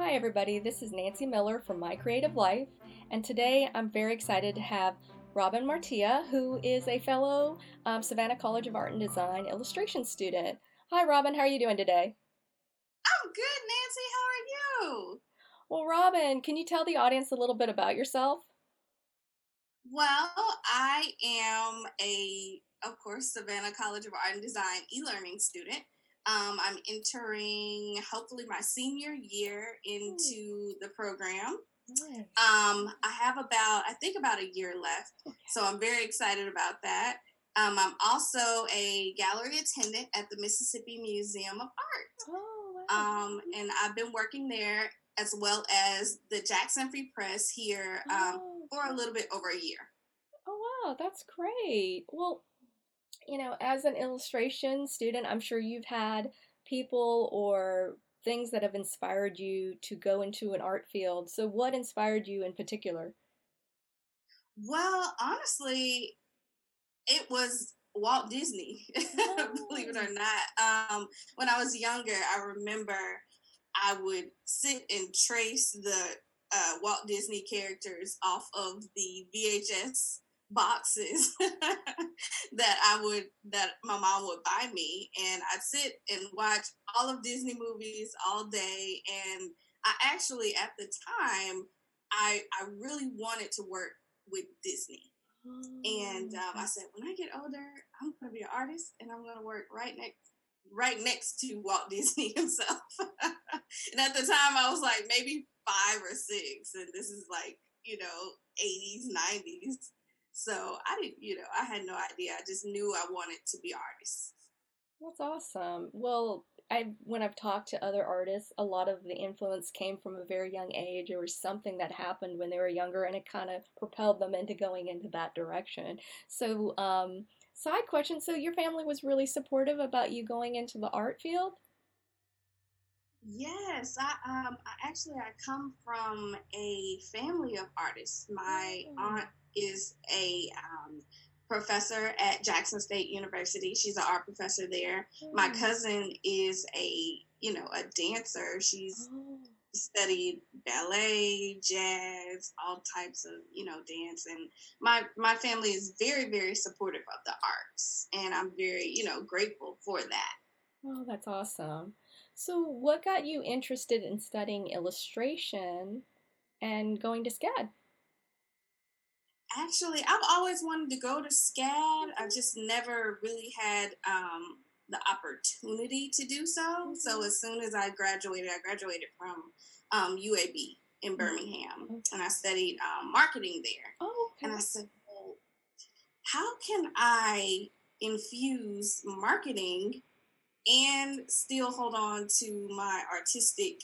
Hi, everybody. This is Nancy Miller from My Creative Life, and today I'm very excited to have Robin Martea, who is a fellow um, Savannah College of Art and Design illustration student. Hi, Robin. How are you doing today? I'm good, Nancy. How are you? Well, Robin, can you tell the audience a little bit about yourself? Well, I am a, of course, Savannah College of Art and Design e learning student. Um, I'm entering hopefully my senior year into the program. Um, I have about, I think about a year left. So I'm very excited about that. Um, I'm also a gallery attendant at the Mississippi Museum of Art. Oh, wow. Um, and I've been working there as well as the Jackson Free Press here um, Oh, for a little bit over a year. Oh, wow, that's great. Well, you know, as an illustration student, I'm sure you've had people or things that have inspired you to go into an art field. So, what inspired you in particular? Well, honestly, it was Walt Disney, believe it or not. Um, when I was younger, I remember I would sit and trace the uh, Walt Disney characters off of the VHS boxes that I would that my mom would buy me, and I'd sit and watch all of Disney movies all day. And I actually, at the time, I I really wanted to work with Disney. And um, I said, when I get older, I'm going to be an artist, and I'm going to work right next, right next to Walt Disney himself. and at the time, I was like maybe five or six, and this is like you know 80s, 90s. So I didn't, you know, I had no idea. I just knew I wanted to be artist. That's awesome. Well, I when I've talked to other artists, a lot of the influence came from a very young age. There was something that happened when they were younger, and it kind of propelled them into going into that direction. So, um, side question: So your family was really supportive about you going into the art field? Yes, I um I actually I come from a family of artists. My Oh. aunt is a um, professor at Jackson State University. She's an art professor there. My Hmm. cousin is a you know a dancer. She's Oh. studied ballet, jazz, all types of you know dance, and my my family is very very supportive of the arts, and I'm very you know grateful for that. Oh, that's awesome. So, what got you interested in studying illustration and going to SCAD? Actually, I've always wanted to go to SCAD. I've just never really had um, the opportunity to do so. So Mhm. as soon as I graduated, I graduated from um, UAB in Birmingham, Okay. and I studied um, marketing there. Oh, okay. And I said, well, how can I infuse marketing and still hold on to my artistic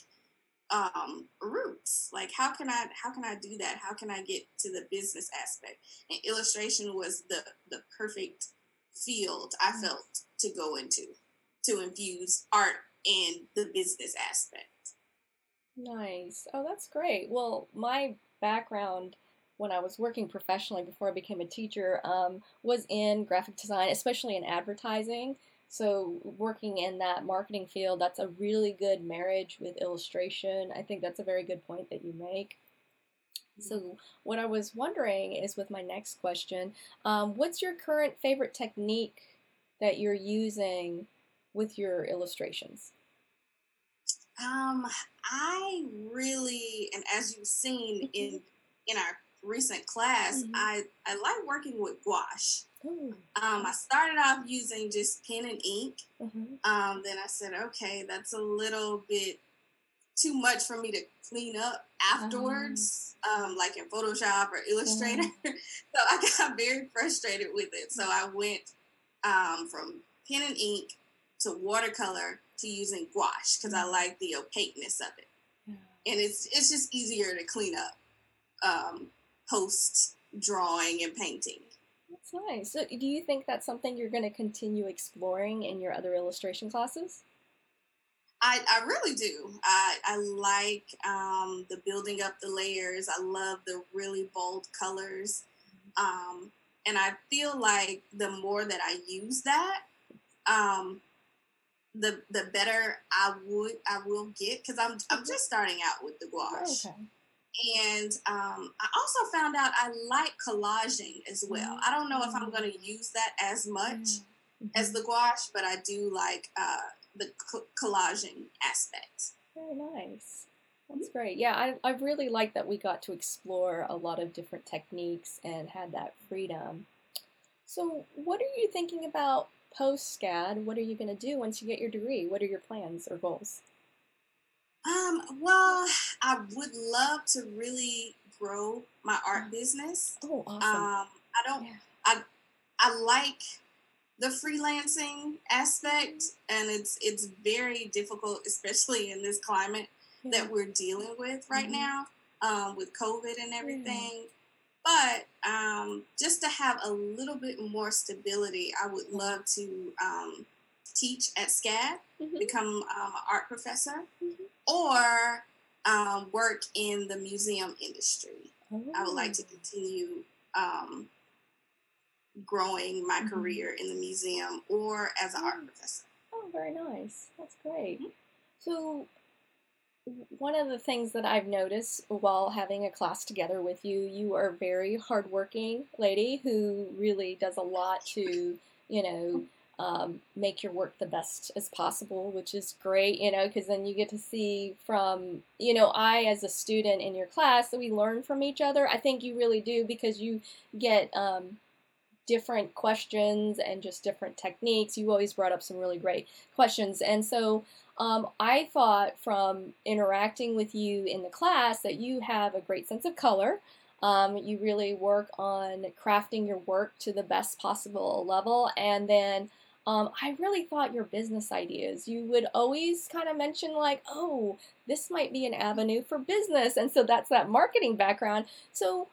um roots like how can i how can i do that how can i get to the business aspect and illustration was the the perfect field i Mm. felt to go into to infuse art and the business aspect Nice. Oh, that's great. Well, my background when I was working professionally before I became a teacher um, was in graphic design, especially in advertising. So, working in that marketing field, that's a really good marriage with illustration. I think that's a very good point that you make. So, what I was wondering is with my next question, um, what's your current favorite technique that you're using with your illustrations? um i really and as you've seen in in our recent class Mhm. i i like working with gouache. Um i started off using just pen and ink Mhm. um, then I said, okay, that's a little bit too much for me to clean up afterwards, um, like in Photoshop or Illustrator. so I got very frustrated with it. So I went um, from pen and ink to watercolor to using gouache because I like the opaqueness of it, Yeah. and it's it's just easier to clean up um, post drawing and painting. That's nice. So, do you think that's something you're going to continue exploring in your other illustration classes? I, I really do. I, I like um, the building up the layers. I love the really bold colors. Um, and I feel like the more that I use that, um, the the better I would I will get because I'm I'm mm-hmm. just starting out with the gouache. Okay. And um, I also found out I like collaging as well. I don't know if I'm going to use that as much mm-hmm. as the gouache, but I do like uh, the collaging aspect. Very nice. That's great. Yeah, I, I really like that we got to explore a lot of different techniques and had that freedom. So, what are you thinking about post SCAD? What are you going to do once you get your degree? What are your plans or goals? Um, well, I would love to really grow my art business. Oh, awesome. Um, I don't, yeah. I, I like the freelancing aspect and it's it's very difficult especially in this climate yeah. that we're dealing with right mm-hmm. now um, with covid and everything yeah. but um, just to have a little bit more stability i would love to um, teach at scad mm-hmm. become um, an art professor mm-hmm. or um, work in the museum industry oh. i would like to oh. continue um, growing my mm-hmm. career in the museum or as an art professor. Oh, very nice. That's great. Mm-hmm. So, one of the things that I've noticed while having a class together with you, you are a very hardworking lady who really does a lot to, you know, um, make your work the best as possible, which is great, you know, because then you get to see from, you know, I as a student in your class, that we learn from each other. I think you really do because you get um, different questions and just different techniques. You always brought up some really great questions. And so um, I thought from interacting with you in the class that you have a great sense of color. Um, you really work on crafting your work to the best possible level. And then um, I really thought your business ideas, you would always kind of mention, like, oh, this might be an avenue for business. And so that's that marketing background. So,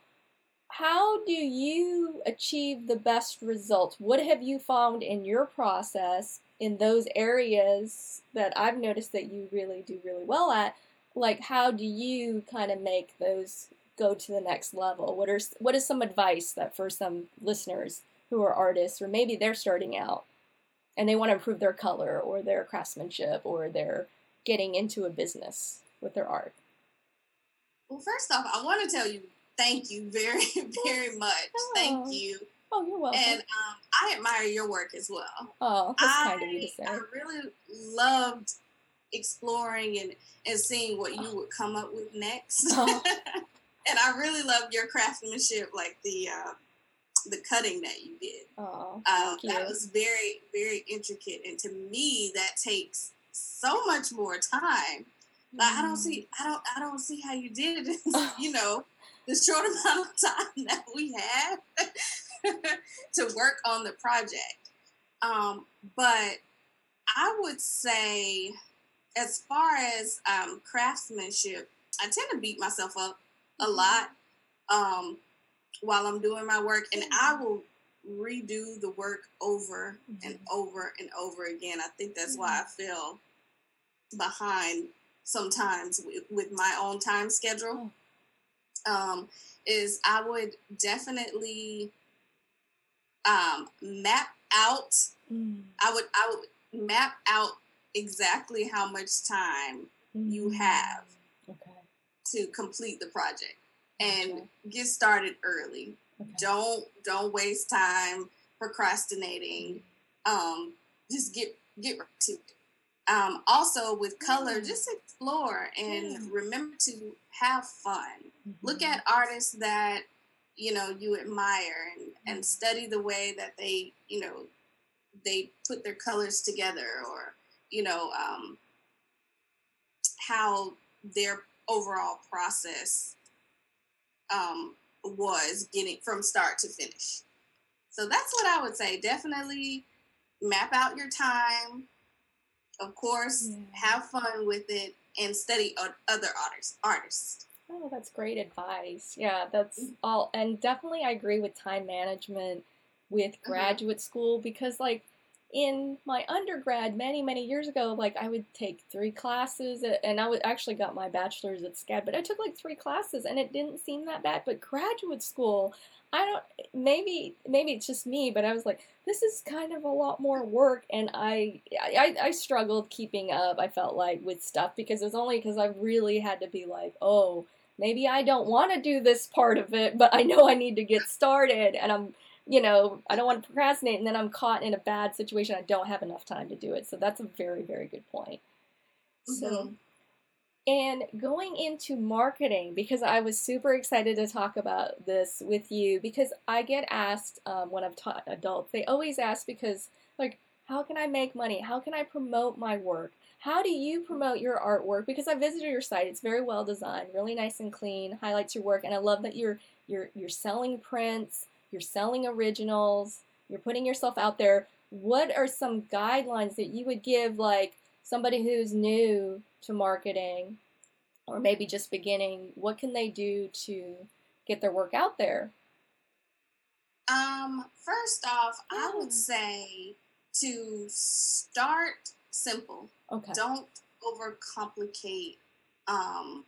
how do you achieve the best results? What have you found in your process in those areas that I've noticed that you really do really well at? Like, how do you kind of make those go to the next level? What are what is some advice that for some listeners who are artists or maybe they're starting out and they want to improve their color or their craftsmanship or they're getting into a business with their art? Well, first off, I want to tell you thank you very, very much. Oh. Thank you. Oh, you're welcome. And um, I admire your work as well. Oh, that's I, kind of you to say. I really loved exploring and, and seeing what you would come up with next. Oh. and I really loved your craftsmanship, like the uh, the cutting that you did. Oh, um, that was very, very intricate, and to me, that takes so much more time. Like mm. I don't mm. see, I don't, I don't see how you did it. you know, the short amount of time that we had to work on the project. Um, but I would say, as far as um, craftsmanship, I tend to beat myself up a mm-hmm. lot um, while I'm doing my work, and I will redo the work over and mm-hmm. over and over again. I think that's why I mm-hmm. feel behind sometimes with, with my own time schedule. Oh um, is I would definitely um, map out. Mm. I would I would map out exactly how much time mm. you have okay. to complete the project and okay. get started early. Okay. Don't don't waste time procrastinating. Um, just get get right to it. Um, also with color, mm. just explore and remember to have fun. Mm-hmm. Look at artists that you know you admire and, and mm-hmm. study the way that they you know they put their colors together or you know um, how their overall process um, was getting from start to finish. So that's what I would say. Definitely map out your time. Of course, yeah. have fun with it and study other artists. Artists. Oh, that's great advice. Yeah, that's all. And definitely, I agree with time management with mm-hmm. graduate mm-hmm. school because, like, in my undergrad many many years ago like i would take three classes and i would actually got my bachelor's at scad but i took like three classes and it didn't seem that bad but graduate school i don't maybe maybe it's just me but i was like this is kind of a lot more work and i i, I struggled keeping up i felt like with stuff because it was only because i really had to be like oh maybe i don't want to do this part of it but i know i need to get started and i'm you know, I don't want to procrastinate and then I'm caught in a bad situation. I don't have enough time to do it. So that's a very, very good point. Mm-hmm. So, and going into marketing, because I was super excited to talk about this with you, because I get asked um, when I've taught adults, they always ask because, like, how can I make money? How can I promote my work? How do you promote your artwork? Because I visited your site; it's very well designed, really nice and clean, highlights your work, and I love that you're you're you're selling prints you're selling originals, you're putting yourself out there. What are some guidelines that you would give, like somebody who's new to marketing or maybe just beginning? What can they do to get their work out there? Um, first off, yeah. I would say to start simple. Okay. Don't overcomplicate um,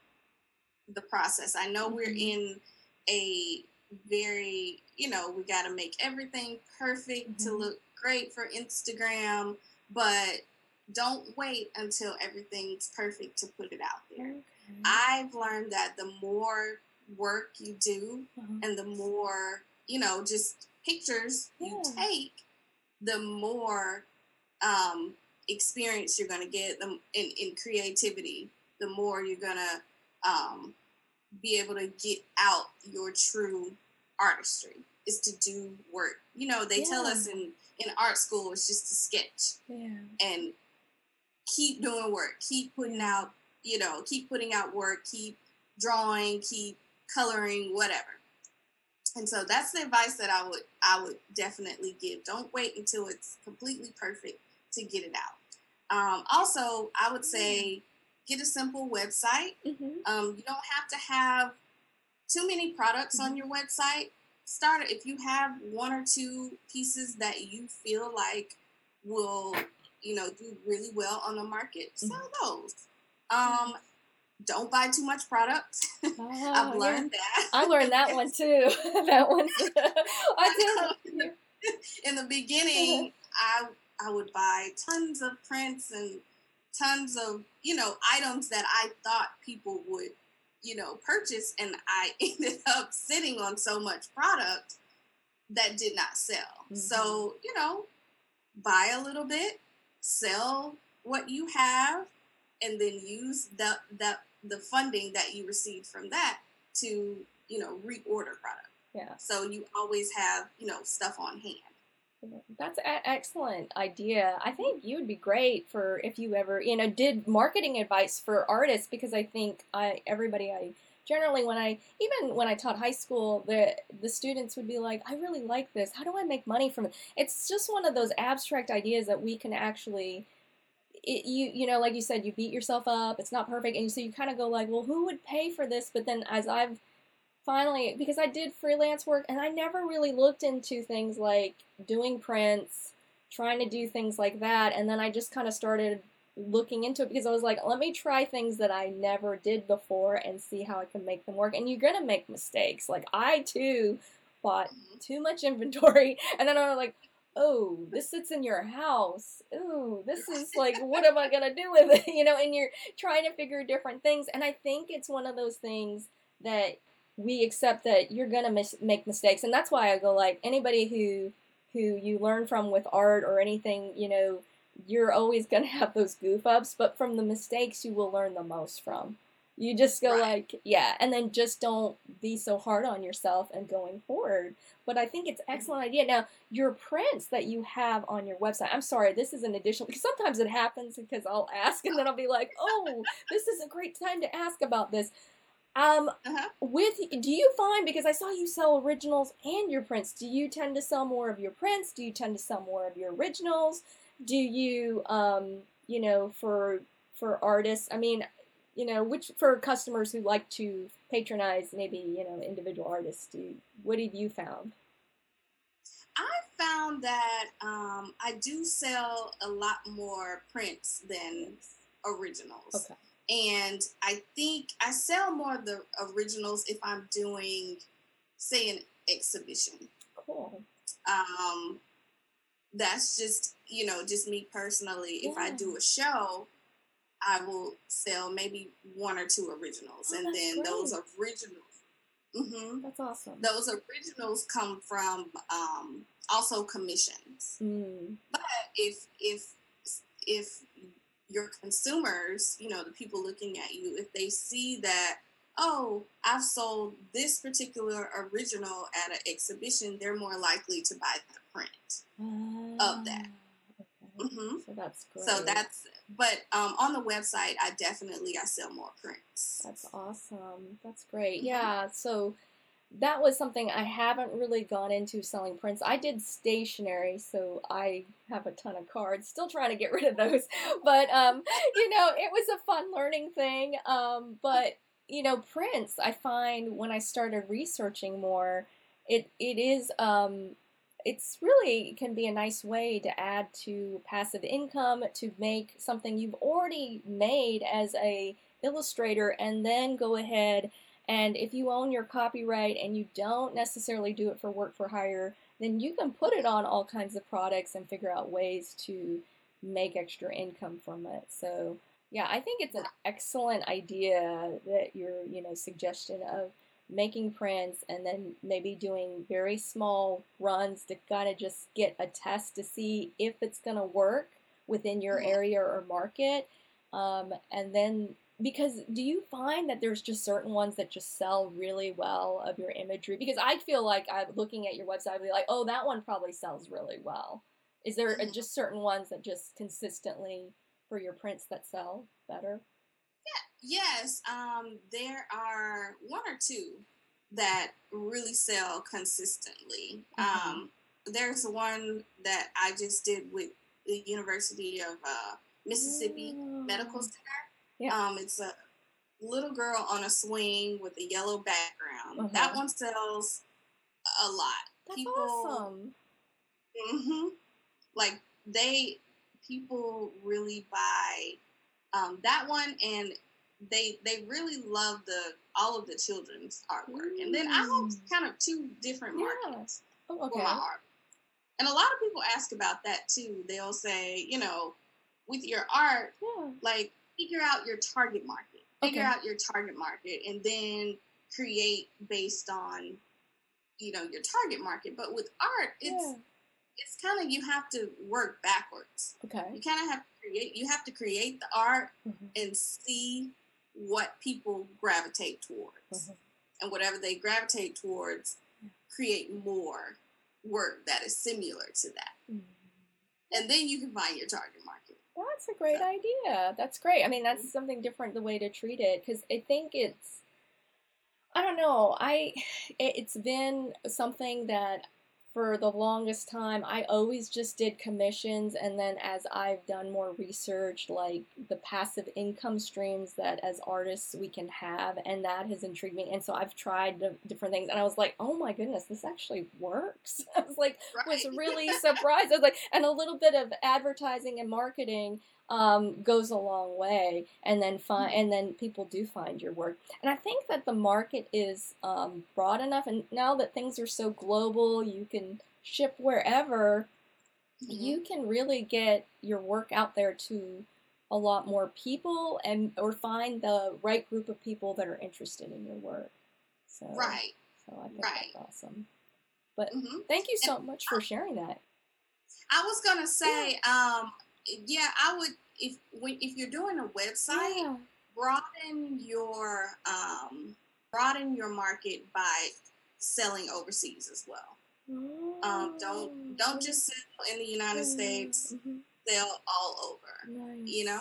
the process. I know mm-hmm. we're in a very, you know, we got to make everything perfect mm-hmm. to look great for Instagram, but don't wait until everything's perfect to put it out there. Okay. I've learned that the more work you do uh-huh. and the more, you know, just pictures yeah. you take, the more um, experience you're going to get in, in creativity, the more you're going to um, be able to get out your true artistry is to do work. You know, they yeah. tell us in in art school it's just a sketch. Yeah. And keep doing work, keep putting out, you know, keep putting out work, keep drawing, keep coloring, whatever. And so that's the advice that I would I would definitely give. Don't wait until it's completely perfect to get it out. Um, also, I would say get a simple website. Mm-hmm. Um, you don't have to have too many products on mm-hmm. your website. Start if you have one or two pieces that you feel like will, you know, do really well on the market. Sell mm-hmm. those. Um, don't buy too much product. Oh, I've learned yeah. that. I learned that one too. that one. I did. In the beginning, I I would buy tons of prints and tons of you know items that I thought people would you know purchase, and I ended up sitting on so much product that did not sell. Mm-hmm. So you know, buy a little bit, sell what you have, and then use the the the funding that you received from that to you know reorder product. Yeah. So you always have you know stuff on hand. That's an excellent idea. I think you would be great for if you ever, you know, did marketing advice for artists because I think I everybody I generally when I even when I taught high school, the the students would be like, "I really like this. How do I make money from it?" It's just one of those abstract ideas that we can actually it, you you know, like you said, you beat yourself up. It's not perfect, and so you kind of go like, "Well, who would pay for this?" But then as I've finally because I did freelance work and I never really looked into things like doing prints, trying to do things like that, and then I just kind of started looking into it because I was like, let me try things that I never did before and see how I can make them work. And you're gonna make mistakes. Like I too bought too much inventory, and then I was like, oh, this sits in your house. Ooh, this is like, what am I gonna do with it? You know, and you're trying to figure different things. And I think it's one of those things that we accept that you're gonna mis- make mistakes, and that's why I go like anybody who who you learn from with art or anything, you know, you're always gonna have those goof ups, but from the mistakes you will learn the most from. You just go right. like, yeah, and then just don't be so hard on yourself and going forward. But I think it's mm-hmm. excellent idea. Now, your prints that you have on your website. I'm sorry, this is an additional because sometimes it happens because I'll ask and then I'll be like, oh, this is a great time to ask about this. Um, uh-huh. with do you find because I saw you sell originals and your prints? Do you tend to sell more of your prints? Do you tend to sell more of your originals? Do you, um, you know, for for artists? I mean, you know, which for customers who like to patronize maybe you know individual artists. Do what have you found? I found that um, I do sell a lot more prints than originals. Okay. And I think I sell more of the originals if I'm doing, say, an exhibition. Cool. Um, that's just, you know, just me personally. If I do a show, I will sell maybe one or two originals. Oh, and then those great. originals. hmm That's awesome. those originals come from um, also commissions. Mm. But if if if your consumers, you know, the people looking at you, if they see that, oh, I've sold this particular original at an exhibition, they're more likely to buy the print. Of that. Ah, Okay. hmm So that's great. So that's, but um, on the website, I definitely I sell more prints. That's awesome. That's great. Yeah. So that was something I haven't really gone into selling prints. I did stationery, so I have a ton of cards. Still trying to get rid of those, but um, you know, it was a fun learning thing. Um, but you know, prints. I find when I started researching more, it it is um, it's really can be a nice way to add to passive income to make something you've already made as a illustrator and then go ahead and if you own your copyright and you don't necessarily do it for work for hire then you can put it on all kinds of products and figure out ways to make extra income from it so yeah i think it's an excellent idea that your you know suggestion of making prints and then maybe doing very small runs to kind of just get a test to see if it's going to work within your Mhm. area or market um, and then because do you find that there's just certain ones that just sell really well of your imagery because i feel like i'm looking at your website and be like oh that one probably sells really well is there uh, Mhm. just certain ones that just consistently for your prints that sell better Yeah, Yes, um, there are one or two that really sell consistently. Mhm. Um, there's one that I just did with the University of uh, Mississippi Medical Mm. Center. Yeah. Um, it's a little girl on a swing with a yellow background. Uh-huh. That one sells a lot. that's people- awesome hmm Like they, people really buy um, that one, and they they really love the all of the children's artwork. And then I have Mm. kind of two different Yeah. markets oh, for my art. And a lot of people ask about that too. They'll say, you know, with your art, yeah like figure out your target market. Figure Okay. out your target market, and then create based on, you know, your target market. But with art, it's yeah it's kind of you have to work backwards. okay You kind of have to create. You have to create the art Mhm. and see what people gravitate towards, Mhm. and whatever they gravitate towards, create more work that is similar to that, Mm. and then you can find your target market. That's a great idea. That's great. I mean, that's mm-hmm. something different the way to treat it because I think it's I don't know. I it's been something that for the longest time I always just did commissions and then as I've done more research like the passive income streams that as artists we can have and that has intrigued me and so I've tried the different things and I was like, "Oh my goodness, this actually works." I was like was really surprised. I was like, and a little bit of advertising and marketing um, goes a long way, and then find, and then people do find your work. And I think that the market is um, broad enough, and now that things are so global, you can ship wherever. Mhm. You can really get your work out there to a lot more people, and or find the right group of people that are interested in your work. So, right. So I think right. that's awesome. But hmm Thank you so much for sharing that. I was gonna say, um, yeah, I would if when, if you're doing a website, Yeah. broaden your um, broaden your market by selling overseas as well. Um, don't don't just sell in the United States. Mhm. Sell all over. Nice. You know.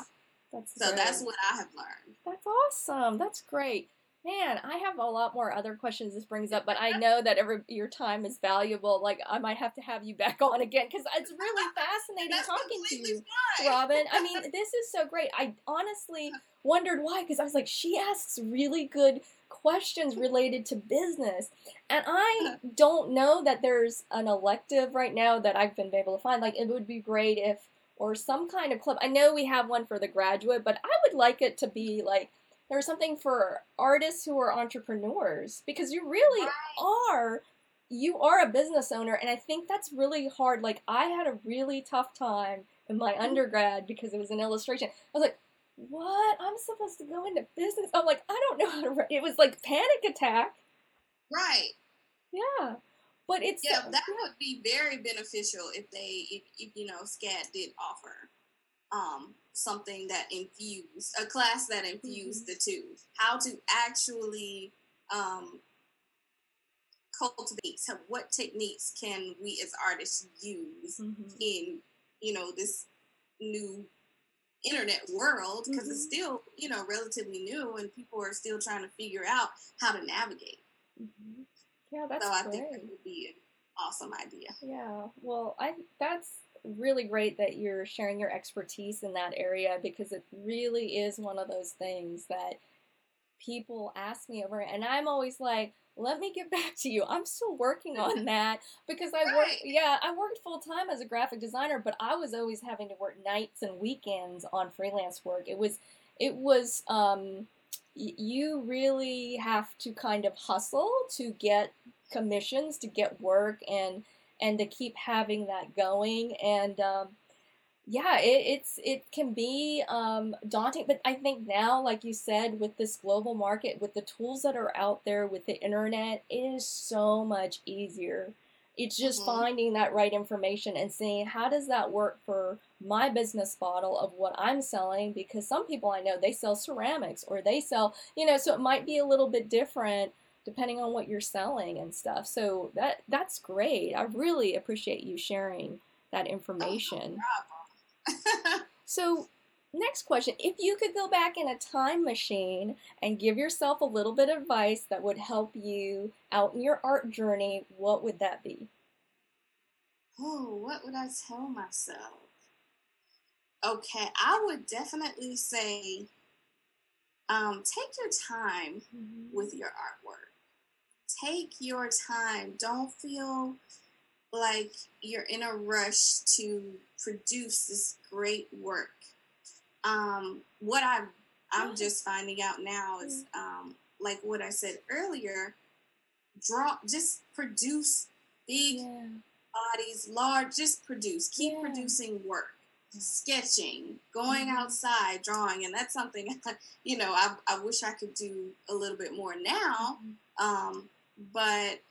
That's So that's what I have learned. That's awesome. That's great. Man, I have a lot more other questions this brings up, but I know that every your time is valuable. Like I might have to have you back on again because it's really fascinating talking to you, fine. Robin. I mean, this is so great. I honestly wondered why because I was like, she asks really good questions mm-hmm. related to business. And I uh-huh. don't know that there's an elective right now that I've been able to find. Like, it would be great if, or some kind of club. I know we have one for the graduate, but I would like it to be like, there's something for artists who are entrepreneurs because you really right. are you are a business owner and i think that's really hard. Like i had a really tough time in my mm-hmm. undergrad because it was an illustration. I was like what? I'm supposed to go into business? I'm like i don't know how to write. It was like panic attack. Right. Yeah. But it's yeah that would be very beneficial if they if, if you know SCAD did offer um something that infused a class that infused mm-hmm. the two how to actually um cultivate what techniques can we as artists use mm-hmm. in you know this new internet world because mm-hmm. it's still you know relatively new and people are still trying to figure out how to navigate mm-hmm. yeah that's so i think it would be an awesome idea yeah well i that's really great that you're sharing your expertise in that area because it really is one of those things that people ask me over and I'm always like let me get back to you. I'm still working on that because I right. work yeah, I worked full time as a graphic designer, but I was always having to work nights and weekends on freelance work. It was it was um you really have to kind of hustle to get commissions, to get work and and to keep having that going and um yeah, it, it's it can be um, daunting, but I think now, like you said, with this global market, with the tools that are out there, with the internet, it is so much easier. It's just mm-hmm. finding that right information and seeing how does that work for my business model of what I'm selling. Because some people I know they sell ceramics or they sell, you know, so it might be a little bit different depending on what you're selling and stuff. So that that's great. I really appreciate you sharing that information. Oh, so, next question. If you could go back in a time machine and give yourself a little bit of advice that would help you out in your art journey, what would that be? Oh, what would I tell myself? Okay, I would definitely say um, take your time mm-hmm. with your artwork. Take your time. Don't feel like you're in a rush to produce this great work. Um, what I I'm just finding out now is um, like what I said earlier. Draw, just produce big yeah. bodies, large. Just produce. Keep yeah. producing work, sketching, going mm-hmm. outside, drawing, and that's something you know I I wish I could do a little bit more now. Mm-hmm. Um, but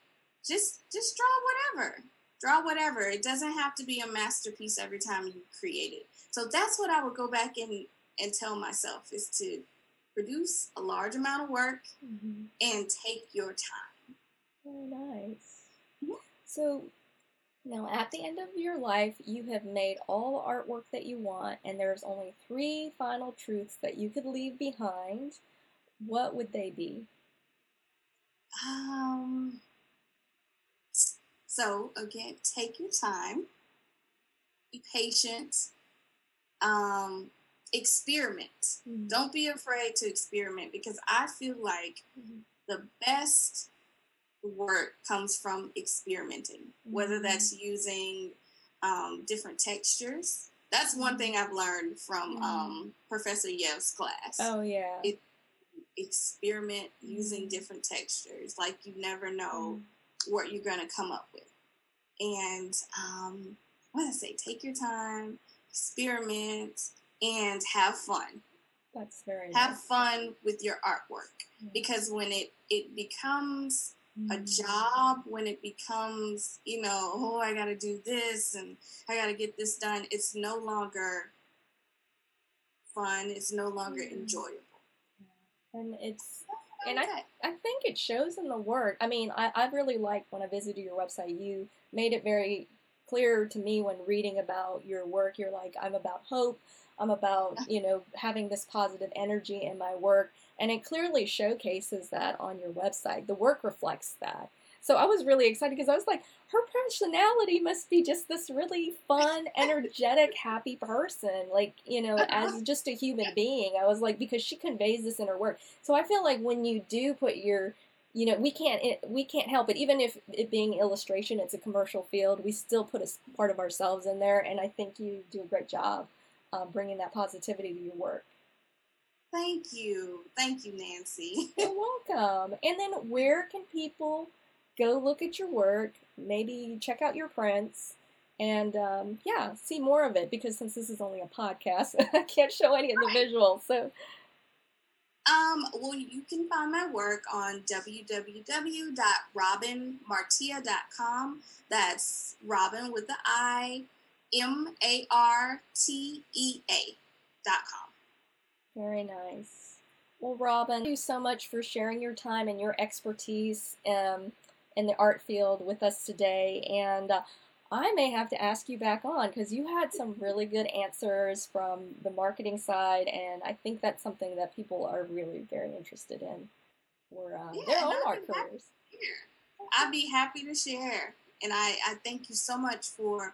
just just draw whatever draw whatever. It doesn't have to be a masterpiece every time you create it. So that's what I would go back and, and tell myself is to produce a large amount of work mm-hmm. and take your time. Very nice. Mm-hmm. So now at the end of your life, you have made all the artwork that you want, and there's only three final truths that you could leave behind. What would they be? Um, so again, take your time, be patient, um, experiment. Mm-hmm. Don't be afraid to experiment because I feel like mm-hmm. the best work comes from experimenting, mm-hmm. whether that's using um, different textures. That's one thing I've learned from mm-hmm. um, Professor Yev's class. Oh yeah. It, experiment using mm-hmm. different textures. Like you never know mm-hmm what you're going to come up with. And um, what did I say? Take your time, experiment, and have fun. That's very have nice. fun with your artwork mm-hmm. because when it it becomes mm-hmm. a job, when it becomes you know, oh, I got to do this and I got to get this done, it's no longer fun. It's no longer mm-hmm. enjoyable. And it's and I, I think it shows in the work. I mean, I, I really like when I visited your website, you made it very clear to me when reading about your work. You're like, I'm about hope. I'm about, you know, having this positive energy in my work. And it clearly showcases that on your website. The work reflects that. So I was really excited because I was like, her personality must be just this really fun, energetic, happy person. Like, you know, as just a human being. I was like, because she conveys this in her work. So I feel like when you do put your you know we can't it, we can't help it even if it being illustration it's a commercial field we still put a part of ourselves in there and i think you do a great job um, bringing that positivity to your work thank you thank you nancy you're welcome and then where can people go look at your work maybe check out your prints and um, yeah see more of it because since this is only a podcast i can't show any of the visuals so um, well, you can find my work on www.robinmartea.com. That's Robin with the I, M A R T E A dot com. Very nice. Well, Robin, thank you so much for sharing your time and your expertise um, in the art field with us today. And uh, I may have to ask you back on because you had some really good answers from the marketing side, and I think that's something that people are really very interested in for um, yeah, their own art careers. I'd be happy to share, and I, I thank you so much for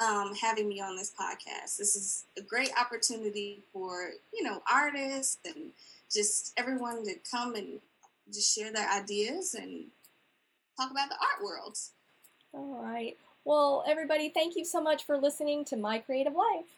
um, having me on this podcast. This is a great opportunity for you know artists and just everyone to come and just share their ideas and talk about the art world. All right. Well, everybody, thank you so much for listening to My Creative Life.